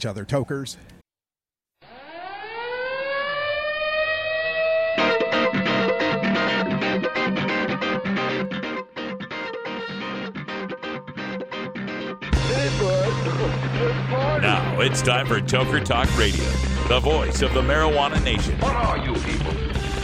each other, tokers. Now it's time for Toker Talk Radio, the voice of the marijuana nation. What are you people?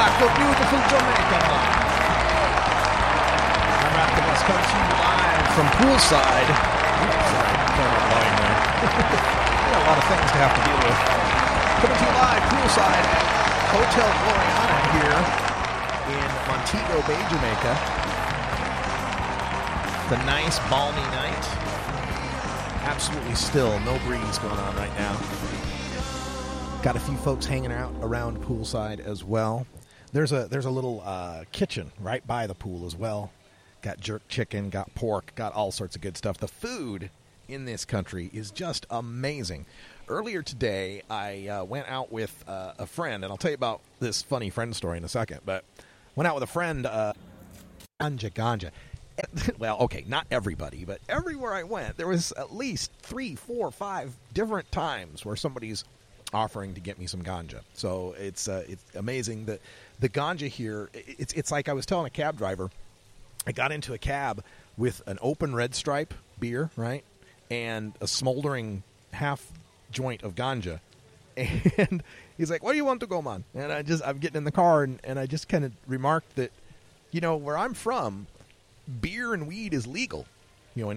Back to beautiful Jamaica. I'm at the live from poolside. Sorry, going line there. A lot of things to have to deal with. Coming to you live poolside at Hotel Gloriana here in Montego Bay, Jamaica. The nice balmy night. Absolutely still, no breeze going on right now. Got a few folks hanging out around poolside as well. There's a there's a little uh, kitchen right by the pool as well. Got jerk chicken, got pork, got all sorts of good stuff. The food in this country is just amazing. Earlier today, I uh, went out with uh, a friend, and I'll tell you about this funny friend story in a second. But went out with a friend, uh, ganja ganja. Well, okay, not everybody, but everywhere I went, there was at least three, four, five different times where somebody's offering to get me some ganja. So it's uh, it's amazing that the ganja here. It's it's like I was telling a cab driver. I got into a cab with an open red stripe beer, right, and a smoldering half joint of ganja, and he's like, "What do you want to go, man?" And I just I'm getting in the car and, and I just kind of remarked that, you know, where I'm from, beer and weed is legal.